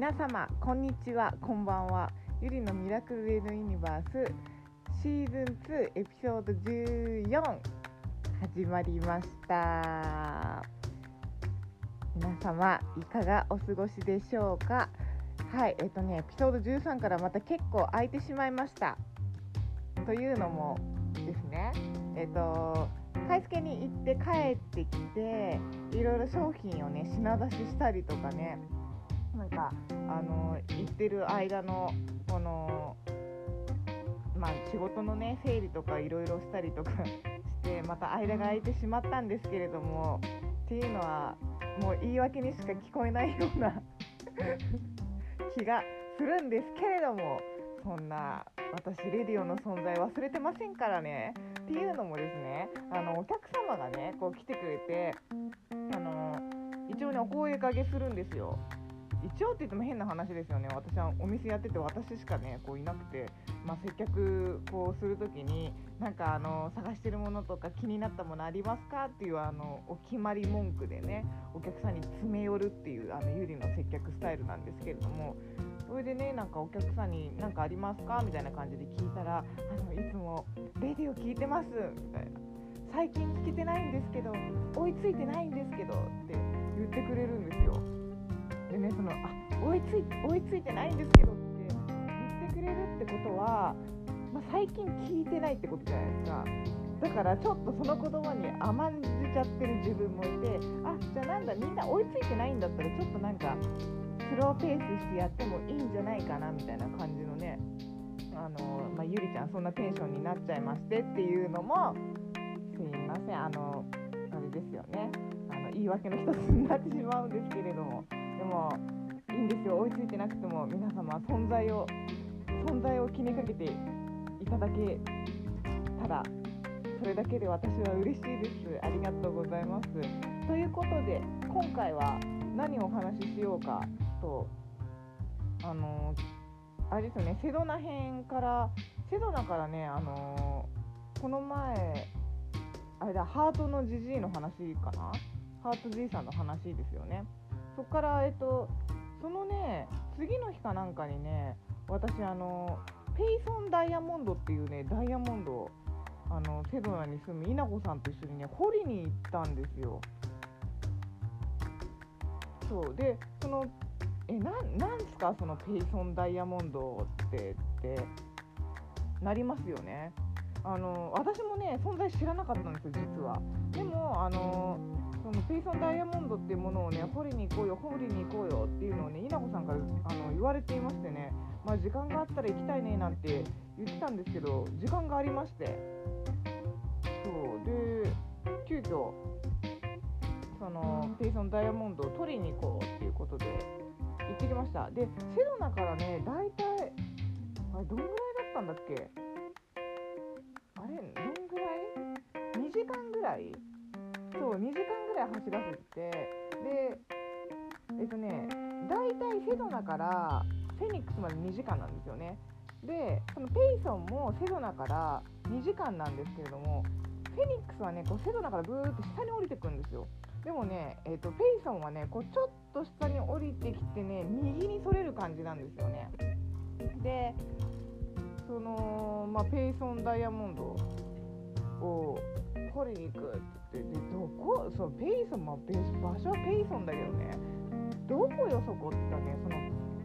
皆様こんにちはこんばんは。ゆりのミラクルレードユニバースシーズン2エピソード14始まりました。皆様いかがお過ごしでしょうか？はいえっとねエピソード13からまた結構空いてしまいました。というのもですねえっと買い付けに行って帰ってきていろいろ商品をね品出ししたりとかねなんかあの行ってる間のこのまあ仕事のね整理とかいろいろしたりとか してまた間が空いてしまったんですけれどもっていうのはもう言い訳にしか聞こえないような 気がするんですけれどもそんな私レディオの存在忘れてませんからね。っていうのもですねあのお客様がねこう来てくれてあの一応ねお声かけするんですよ。一応って言っても変な話ですよね。私はお店やってて私しかねこういなくて、まあ、接客こうする時になんかあの探してるものとか気になったものありますか？っていうあのお決まり文句でねお客さんに詰め寄るっていうあのゆりの接客スタイルなんですけれども。それでねなんかお客さんに何かありますか？みたいな感じで聞いたらあのいつもレディオ聞いてますみたいな。最近聞けてないんですけど追いついてないんですけどって言ってくれるんですよ。ねそのあ追いつい追いついてないんですけどって言ってくれるってことは、まあ、最近聞いてないってことじゃないですか。だからちょっとその言葉に甘んじちゃってる自分もいてあじゃあなんだみんな追いついてないんだったらちょっとなんかスローペースしてやってもいいんじゃないかなみたいな感じのねあの、まあ、ゆりちゃんそんなテンションになっちゃいましてっていうのもすいませんあのあれですよね。あの言い訳の一つになってしまうんですけれども。でもいいんですよ追いついてなくても皆様存在を存在を気にかけていただけたらそれだけで私は嬉しいです。ありがとうございます。ということで今回は何をお話ししようかとあのあれですよねセドナ編からセドナからねあのこの前あれだハートのじじいの話かな？ハートじいさんの話ですよね。そこから、えっと、そのね、次の日かなんかにね、私、あの、ペイソンダイヤモンドっていうね、ダイヤモンドを、あの、セドナに住む稲子さんと一緒にね、掘りに行ったんですよ。そう。で、その、え、ななんすか、そのペイソンダイヤモンドってってなりますよね。あの私もね存在知らなかったんですよ実はでもあのそのペイソンダイヤモンドっていうものをね掘りに行こうよ掘りに行こうよっていうのをね稲子さんからあの言われていましてねまあ時間があったら行きたいねなんて言ってたんですけど時間がありまして。そうで急遽そのペイソンダイヤモンドを取りに行こうっていうことで行ってきました。でセドナからね大体あれどんぐらいだったんだっけ？あれどんぐらい ?2 時間ぐらい？そう2時間ぐらい走らせてでえっとね大体セドナからフェニックスまで2時間なんですよね。でそのペイソンもセドナから2時間なんですけれどもフェニックスはねこうセドナからブーっと下に降りてくんですよ。でもね、えーと、ペイソンはねこうちょっと下に降りてきてね右にそれる感じなんですよね。でその、まあ、ペイソンダイヤモンドを掘りに行くって。言ってでどこ？そうペイソン、まあ、場所はペイソンだけどね。どこよそこって言ったらねその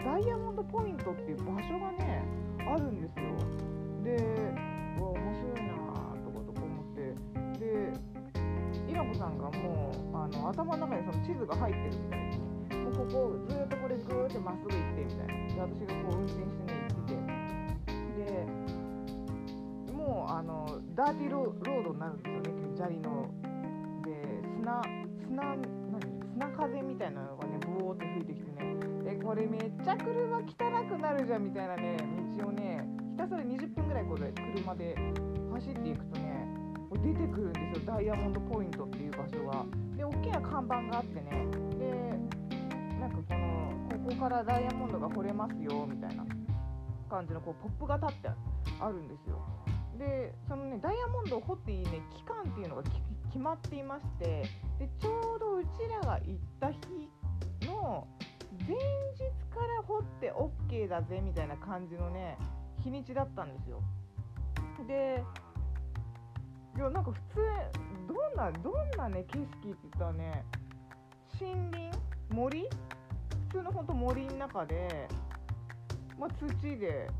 ダイヤモンドポイントっていう場所がねあるんですよ。でわ面白いなとことこ思って。でイラコさんがもうあの頭の中にその地図が入ってるみたいでもうここずっとこれぐーってまっすぐ行ってみたいな。で私がこう運転してね行ってて。であのダーティーロードになるんですよね砂利の。で砂砂何？砂風みたいなのがねボーって吹いてきてね。でこれめっちゃ車汚くなるじゃんみたいなね道をねひたすら20分ぐらいこれ車で走っていくとね出てくるんですよダイヤモンドポイントっていう場所が。で大きな看板があってね。でなんかこのここからダイヤモンドが掘れますよみたいな感じのこうポップが立ってあるんですよ。でそのねダイヤモンドを掘っていいね期間っていうのが決まっていましてでちょうどうちらが行った日の前日から掘って OK だぜみたいな感じのね日にちだったんですよ。でいやなんか普通どんなどんなね景色って言ったらね森林？森？普通のほんと森の中で、まあ、土で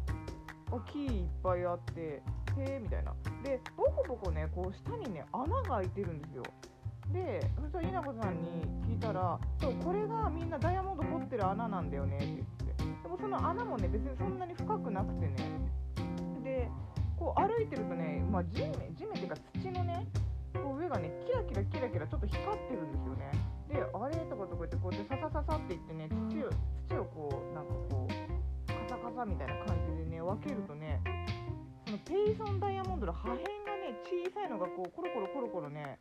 木いっぱいあってへえみたいな。でボコボコねこう下にね穴が開いてるんですよ。でそしたら稲子さんに聞いたらそうこれがみんなダイヤモンド掘ってる穴なんだよねって言って。でもその穴もね別にそんなに深くなくてね。でこう歩いてるとね、まあ、地面地面っていうか土のねこう上がねキラキラキラキラちょっと光ってるんですよね。であれとかとか言ってこうやってササササっていってね土を土をこうなんかこうカサカサみたいな感じでね分けるとねそのペイソンダイヤモンドの破片がね小さいのがこうコロコロコロコロね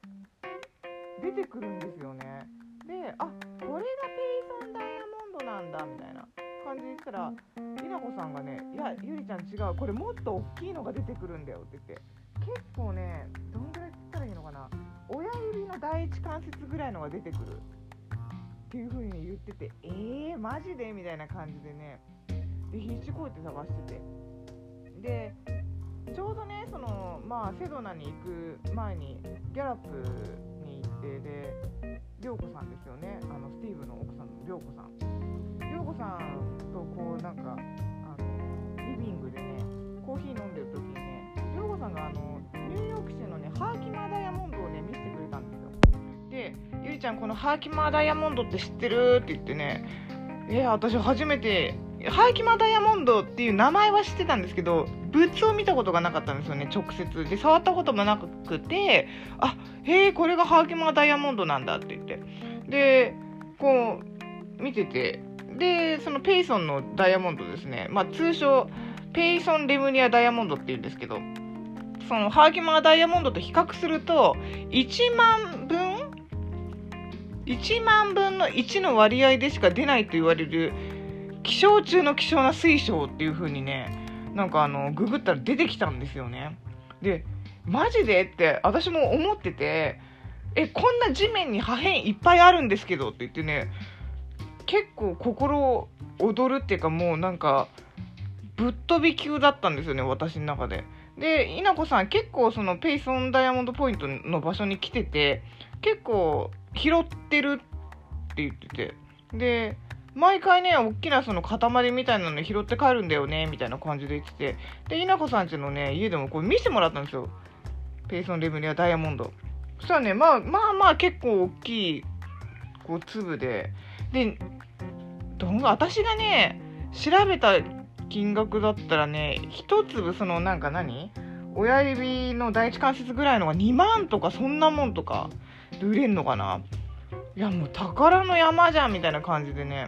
出てくるんですよね。であこれがペイソンダイヤモンドなんだみたいな。感じで言ったらりなこさんがね「いやゆりちゃん違うこれもっと大きいのが出てくるんだよ」って言って結構ねどんぐらいっったらいいのかな。親指の第一関節ぐらいのが出てくる。っていう風に言ってて「えー、マジで?」みたいな感じでねで必死こうやって探してて。でちょうどねそのまあセドナに行く前にギャラップに行ってで涼子さんですよね。あのスティーブの奥さんの涼子さん。涼子さんとこうなんかあのリビングでねコーヒー飲んでる時にね涼子さんがあのニューヨーク市のねハーキマーダイヤモンドをね見せてくれたんですよ。で「ゆりちゃんこのハーキマーダイヤモンドって知ってる?」って言ってね。えー、私初めてハーキマダイヤモンドっていう名前は知ってたんですけど物を見たことがなかったんですよね直接。で触ったこともなくてあへえこれがハーキマダイヤモンドなんだって言って。でこう見てて。でそのペイソンのダイヤモンドですね。まあ通称ペイソンレムニアダイヤモンドっていうんですけどそのハーキマーダイヤモンドと比較すると1万分1万分の1の割合でしか出ないと言われる希少中の希少な水晶っていう風にねなんかあのググったら出てきたんですよね。でマジで？って私も思っててえこんな地面に破片いっぱいあるんですけどって言ってね結構心躍るっていうかもうなんかぶっ飛び級だったんですよね私の中で。で稲子さん結構そのペイソンダイヤモンドポイントの場所に来てて結構拾ってるって言ってて。で毎回ね、大きなその塊みたいなの拾って帰るんだよね、みたいな感じで言ってて、で、稲子さんちのね、家でもこう見せてもらったんですよ。ペイソンレムニアダイヤモンド。そしたらね、まあまあまあ結構大きい、こう粒で、で、どん、私がね、調べた金額だったらね、一粒そのなんか何？親指の第一関節ぐらいのが2万とかそんなもんとかで売れんのかないやもう宝の山じゃんみたいな感じでね。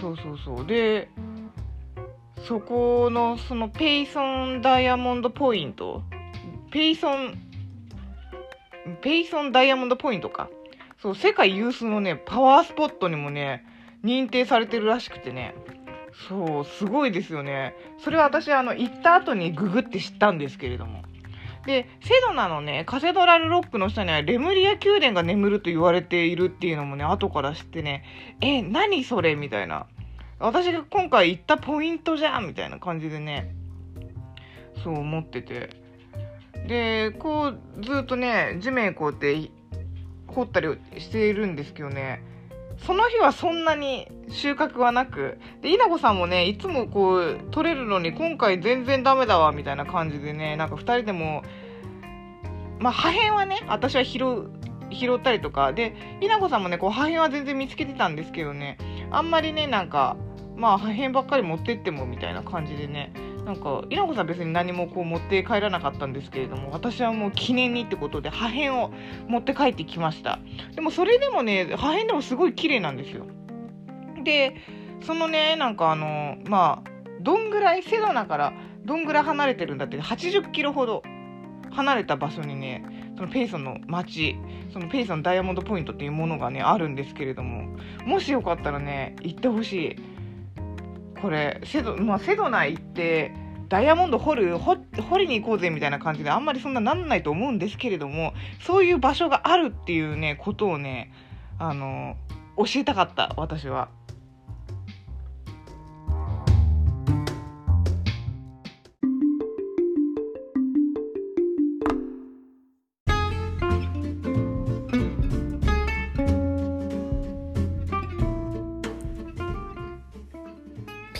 そうそうそう。でそこのそのペイソンダイヤモンドポイント。ペイソンペイソンダイヤモンドポイントか。そう世界有数のねパワースポットにもね認定されてるらしくてね。そうすごいですよね。それは私あの行った後にググって知ったんですけれども。で、セドナのね、カセドラルロックの下にはレムリア宮殿が眠ると言われているっていうのもね、後から知ってね、え、何それ？みたいな。私が今回行ったポイントじゃんみたいな感じでね、そう思ってて。で、こう、ずっとね、地面こうやって掘ったりしているんですけどね、その日はそんなに収穫はなく、で、稲子さんもね、いつもこう、取れるのに今回全然ダメだわ、みたいな感じでね、なんか2人でも、まあ、破片はね、私は拾う、拾ったりとか、で、稲子さんもね、こう、破片は全然見つけてたんですけどね、あんまりね、なんか、まあ、破片ばっかり持ってっても、みたいな感じでね、なんか、稲子さん別に何もこう持って帰らなかったんですけれども、私はもう記念にってことで破片を持って帰ってきました。でもそれでもね、破片でもすごい綺麗なんですよ。で、そのね、なんかあの、まあ、どんぐらい、セドナからどんぐらい離れてるんだって、80キロほど離れた場所にね、そのペイソンの街、そのペイソンダイヤモンドポイントっていうものがね、あるんですけれども、もしよかったらね、行ってほしい。これ、セド、まあ、セドナ行って、ダイヤモンド掘る掘、りに行こうぜみたいな感じであんまりそんななんないと思うんですけれども、そういう場所があるっていうね、ことをね、あの、教えたかった私は。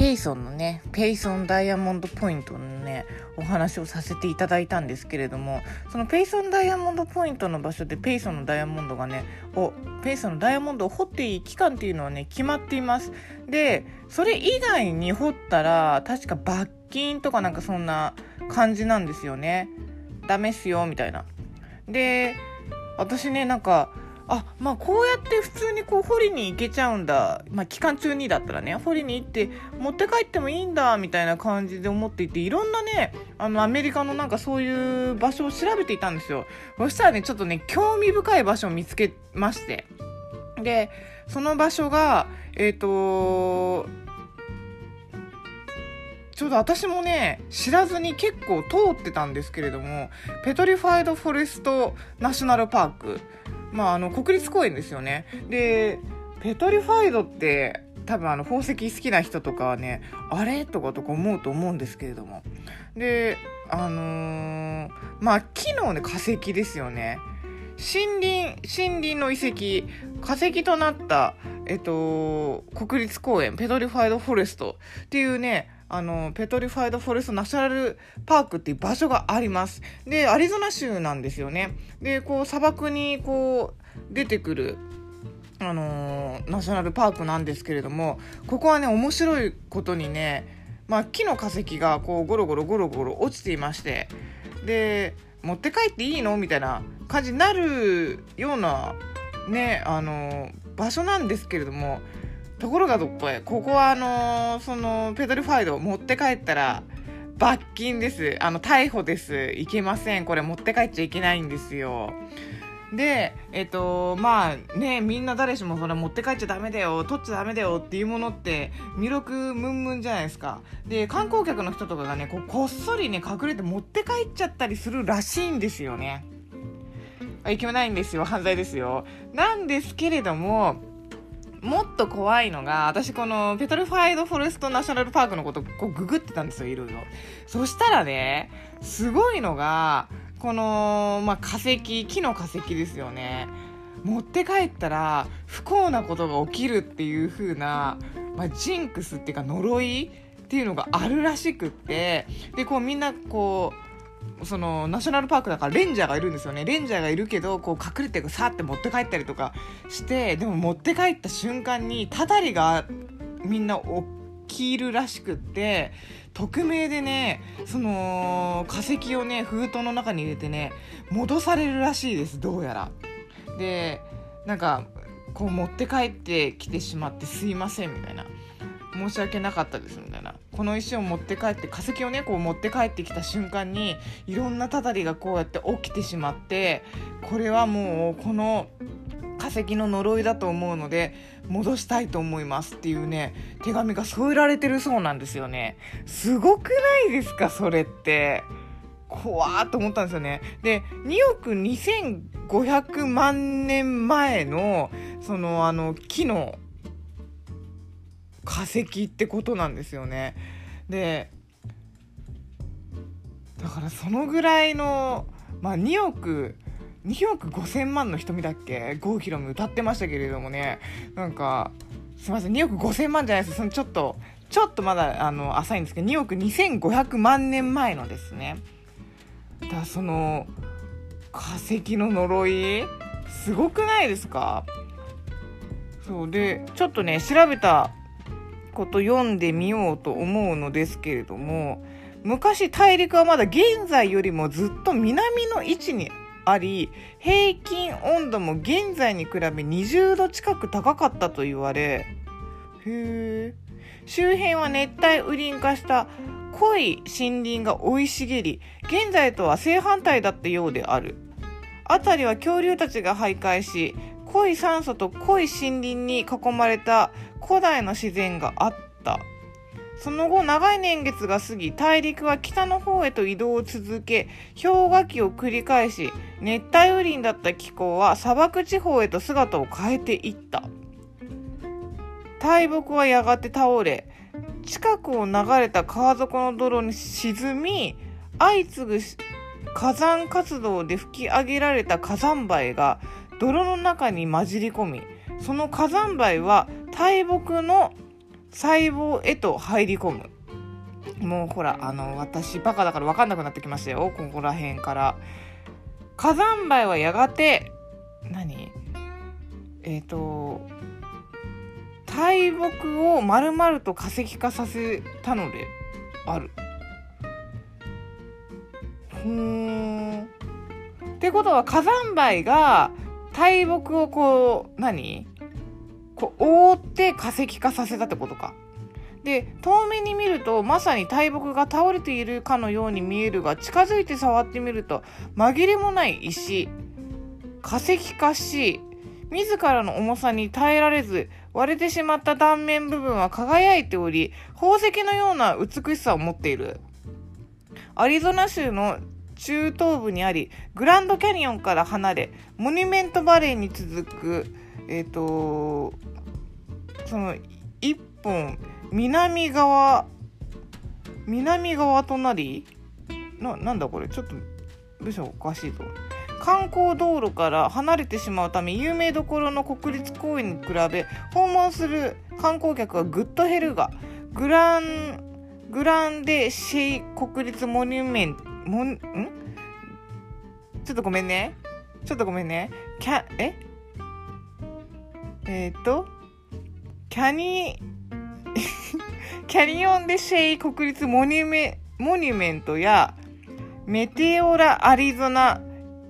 ペイソンのねペイソンダイヤモンドポイントのねお話をさせていただいたんですけれどもそのペイソンダイヤモンドポイントの場所でペイソンのダイヤモンドがねおペイソンのダイヤモンドを掘っていい期間っていうのはね決まっています。でそれ以外に掘ったら確か罰金とかなんかそんな感じなんですよね。ダメっすよみたいな。で私ねなんかあまあこうやって普通にこう掘りに行けちゃうんだ、まあ、期間中にだったらね掘りに行って持って帰ってもいいんだみたいな感じで思っていていろんなねあのアメリカのなんかそういう場所を調べていたんですよ。そしたらねちょっとね興味深い場所を見つけまして。でその場所がえっ、ー、とちょうど私もね、知らずに結構通ってたんですけれども、ペトリファイド・フォレスト・ナショナル・パーク。まあ、あの、国立公園ですよね。で、Petrified って多分あの宝石好きな人とかはねあれ？とかとか思うと思うんですけれども。であのー、まあ木のね化石ですよね。森林森林の遺跡化石となったえっと国立公園ペトリファイドフォレストっていうねあの、ペトリファイド・フォレスト・ナショナル・パークっていう場所があります。で、アリゾナ州なんですよね。で、こう、砂漠にこう、出てくる、あのー、ナショナルパークなんですけれども、ここはね、面白いことにね、まあ、木の化石がこう、ゴロゴロゴロゴロ落ちていまして、で、持って帰っていいの？みたいな感じになるような、ね、あの、場所なんですけれども、ところがどっこいここはあの、そのペドルファイド持って帰ったら罰金です。あの逮捕です。いけません。これ持って帰っちゃいけないんですよ。でえっとまあねみんな誰しもそれ持って帰っちゃダメだよ。取っちゃダメだよ。っていうものって魅力ムンムンじゃないですか。で観光客の人とかがねこうこっそりね隠れて持って帰っちゃったりするらしいんですよね。いけないんですよ犯罪ですよなんですけれどももっと怖いのが、私このペトリファイドフォレストナショナルパークのことこうググってたんですよ、いろいろ。そしたらね、すごいのが、この、まあ、化石、木の化石ですよね。持って帰ったら不幸なことが起きるっていう風な、まあ、ジンクスっていうか呪いっていうのがあるらしくって、で、こうみんなこう、そのナショナルパークだからレンジャーがいるんですよねレンジャーがいるけどこう隠れてさって持って帰ったりとかしてでも持って帰った瞬間にたたりがみんな起きるらしくって匿名でねその化石をね封筒の中に入れてね戻されるらしいですどうやら。でなんかこう持って帰ってきてしまってすいませんみたいな申し訳なかったですみたいな。この石を持って帰って化石をねこう持って帰ってきた瞬間にいろんなたたりがこうやって起きてしまってこれはもうこの化石の呪いだと思うので戻したいと思いますっていうね手紙が添えられてるそうなんですよね。すごくないですかそれって。怖ーと思ったんですよね。で2億2500万年前のそのあの木の化石ってことなんですよね。でだからそのぐらいの、まあ、2億2億5000万の瞳だっけ？郷ひろみ歌ってましたけれどもね。なんかすいません2億5000万じゃないです。そのちょっとちょっとまだあの浅いんですけど2億2500万年前のですね。だその化石の呪いすごくないですか？そうでちょっとね調べたこと読んでみようと思うのですけれども昔大陸はまだ現在よりもずっと南の位置にあり平均温度も現在に比べ20度近く高かったと言われへ周辺は熱帯雨林化した濃い森林が生い茂り現在とは正反対だったようである。辺りは恐竜たちが徘徊し濃い酸素と濃い森林に囲まれた古代の自然があった。その後、長い年月が過ぎ、大陸は北の方へと移動を続け、氷河期を繰り返し、熱帯雨林だった気候は砂漠地方へと姿を変えていった。大木はやがて倒れ近くを流れた川底の泥に沈み相次ぐ火山活動で吹き上げられた火山灰が泥の中に混じり込みその火山灰は大木の細胞へと入り込む。もうほらあの私バカだから分かんなくなってきましたよ。ここら辺から。火山灰はやがて何？えっ、ー、と大木を丸々と化石化させたのである。ふん。ってことは火山灰が大木をこう何？こう覆って化石化させたってことか。で遠目に見るとまさに大木が倒れているかのように見えるが近づいて触ってみると紛れもない石化石化し自らの重さに耐えられず割れてしまった断面部分は輝いており宝石のような美しさを持っているアリゾナ州の中東部にありグランドキャニオンから離れモニュメントバレーに続くえっ、ー、とその一本南側南側となりななんだこれ？ちょっと部署おかしいぞ。観光道路から離れてしまうため有名どころの国立公園に比べ訪問する観光客はぐっと減るがグラングランデシェイ国立モニュメントもんん？ちょっとごめんね。ちょっとごめんね。キャえ？えっ、とキャニ キャニオンデシェイ国立モニュメモニュメントやメテオラアリゾナ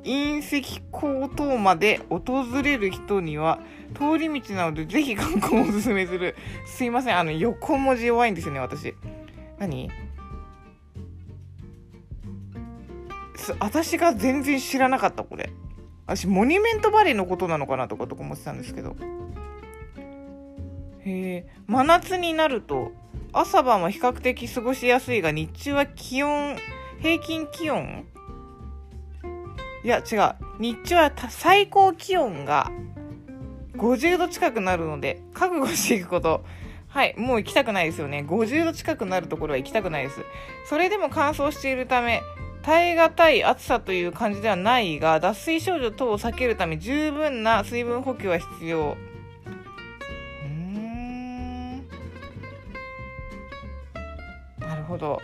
隕石港等まで訪れる人には通り道なのでぜひ観光をおすすめする。すいません、あの横文字弱いんですよね、私。何？私が全然知らなかった、これ。私、モニュメントバレーのことなのかなとかとか思ってたんですけど。へえ、真夏になると、朝晩は比較的過ごしやすいが、日中は気温、平均気温？いや、違う。日中は最高気温が50度近くなるので、覚悟していくこと。はい、もう行きたくないですよね。50度近くなるところは行きたくないです。それでも乾燥しているため、耐え難い暑さという感じではないが、脱水症状等を避けるため十分な水分補給は必要。うーん。なるほど。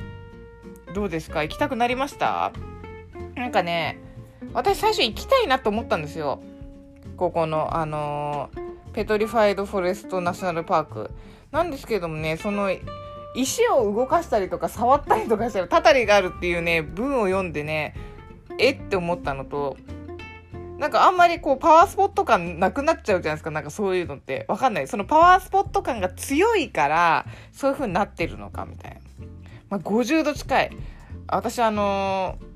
どうですか？行きたくなりました？なんかね、私最初行きたいなと思ったんですよ。ここの、あのー、ペトリファイド・フォレスト・ナショナル・パーク。なんですけどもね、その、石を動かしたりとか触ったりとかしたら、たたりがあるっていうね、文を読んでね、えって思ったのと、なんかあんまりこうパワースポット感なくなっちゃうじゃないですか。なんかそういうのって。わかんない。そのパワースポット感が強いから、そういう風になってるのかみたいな。まあ、50度近い。私あのー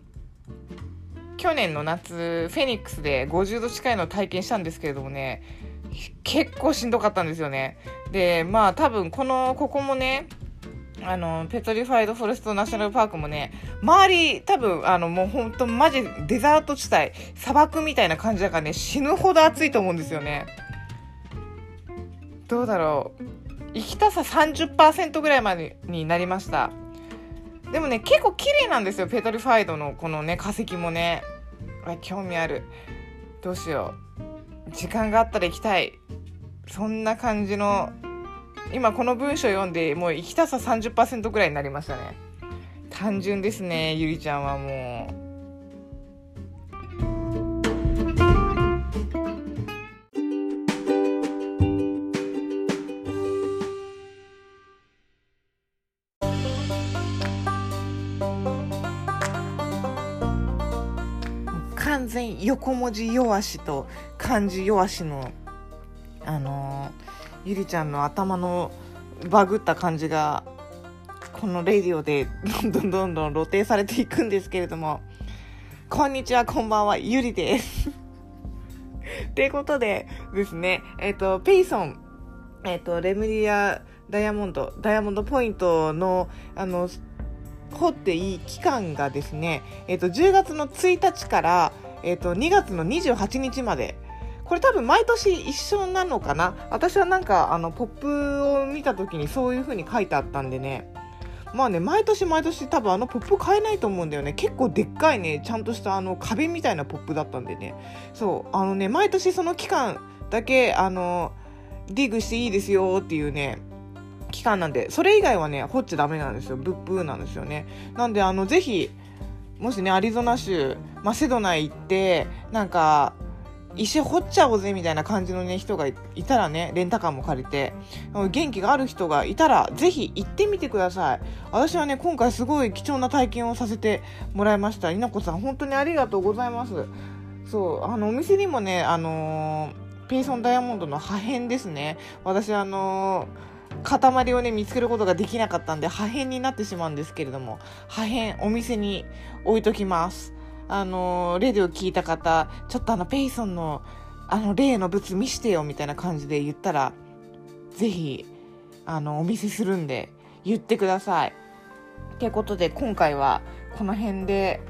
去年の夏、フェニックスで50度近いのを体験したんですけれどもね、結構しんどかったんですよね。で、まあ多分この、ここもね、あの、ペトリファイドフォレストナショナルパークもね、周り、多分、あの、もうほんとマジデザート地帯、砂漠みたいな感じだからね、死ぬほど暑いと思うんですよね。どうだろう。行きたさ30%ぐらいまでになりました。でもね、結構綺麗なんですよ、ペトリファイドのこのね、化石もね。興味ある。どうしよう。時間があったら行きたい。そんな感じの、今この文章読んで、もう行きたさ30%ぐらいになりましたね。単純ですね、ゆりちゃんはもう。完全横文字弱しと漢字弱しのあのー、ゆりちゃんの頭のバグった感じがこのレディオでどんどんどんどん露呈されていくんですけれどもこんにちはこんばんはゆりです。ということでですねえっ、ー、とペイソンえっ、ー、とレムリアダイヤモンドダイヤモンドポイントのあの掘っていい期間がですね、えっ、ー、と、10月の1日から、えっ、と、2月の28日まで、これ多分毎年一緒なのかな？私はなんかあのポップを見た時にそういう風に書いてあったんでね。まあね毎年毎年多分あのポップ買えないと思うんだよね。結構でっかいねちゃんとしたあの壁みたいなポップだったんでね。そうあのね毎年その期間だけあのディグしていいですよっていうね期間なんでそれ以外はね掘っちゃダメなんですよ。ブッブーなんですよね。なんであのぜひもしねアリゾナ州マセドナ行ってなんか石掘っちゃおうぜみたいな感じのね人がいたらねレンタカーも借りて。元気がある人がいたらぜひ行ってみてください。私はね今回すごい貴重な体験をさせてもらいました。稲子さん本当にありがとうございます。そうあのお店にもねあのー、ペイソンダイヤモンドの破片ですね。私あのー、塊をね見つけることができなかったんで破片になってしまうんですけれども破片お店に置いときます。あの、レディを聞いた方、ちょっとあの、ペイソンの、あの、例の物見してよ、みたいな感じで言ったら、ぜひ、あの、お見せするんで、言ってください。ってことで、今回は、この辺で、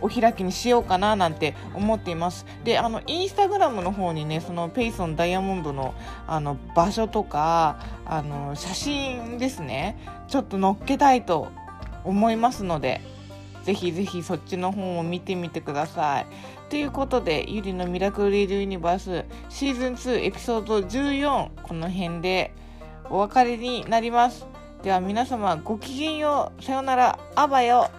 お開きにしようかななんて思っています。で、あの、インスタグラムの方にね、そのペイソンダイヤモンドの、あの、場所とか、あの、写真ですね、ちょっと載っけたいと思いますので、ぜひぜひそっちの本を見てみてください。ということで、ゆりのミラクル・リード・ユニバースシーズン2エピソード14この辺でお別れになります。では皆様ごきげんよう。さようなら。あばよ。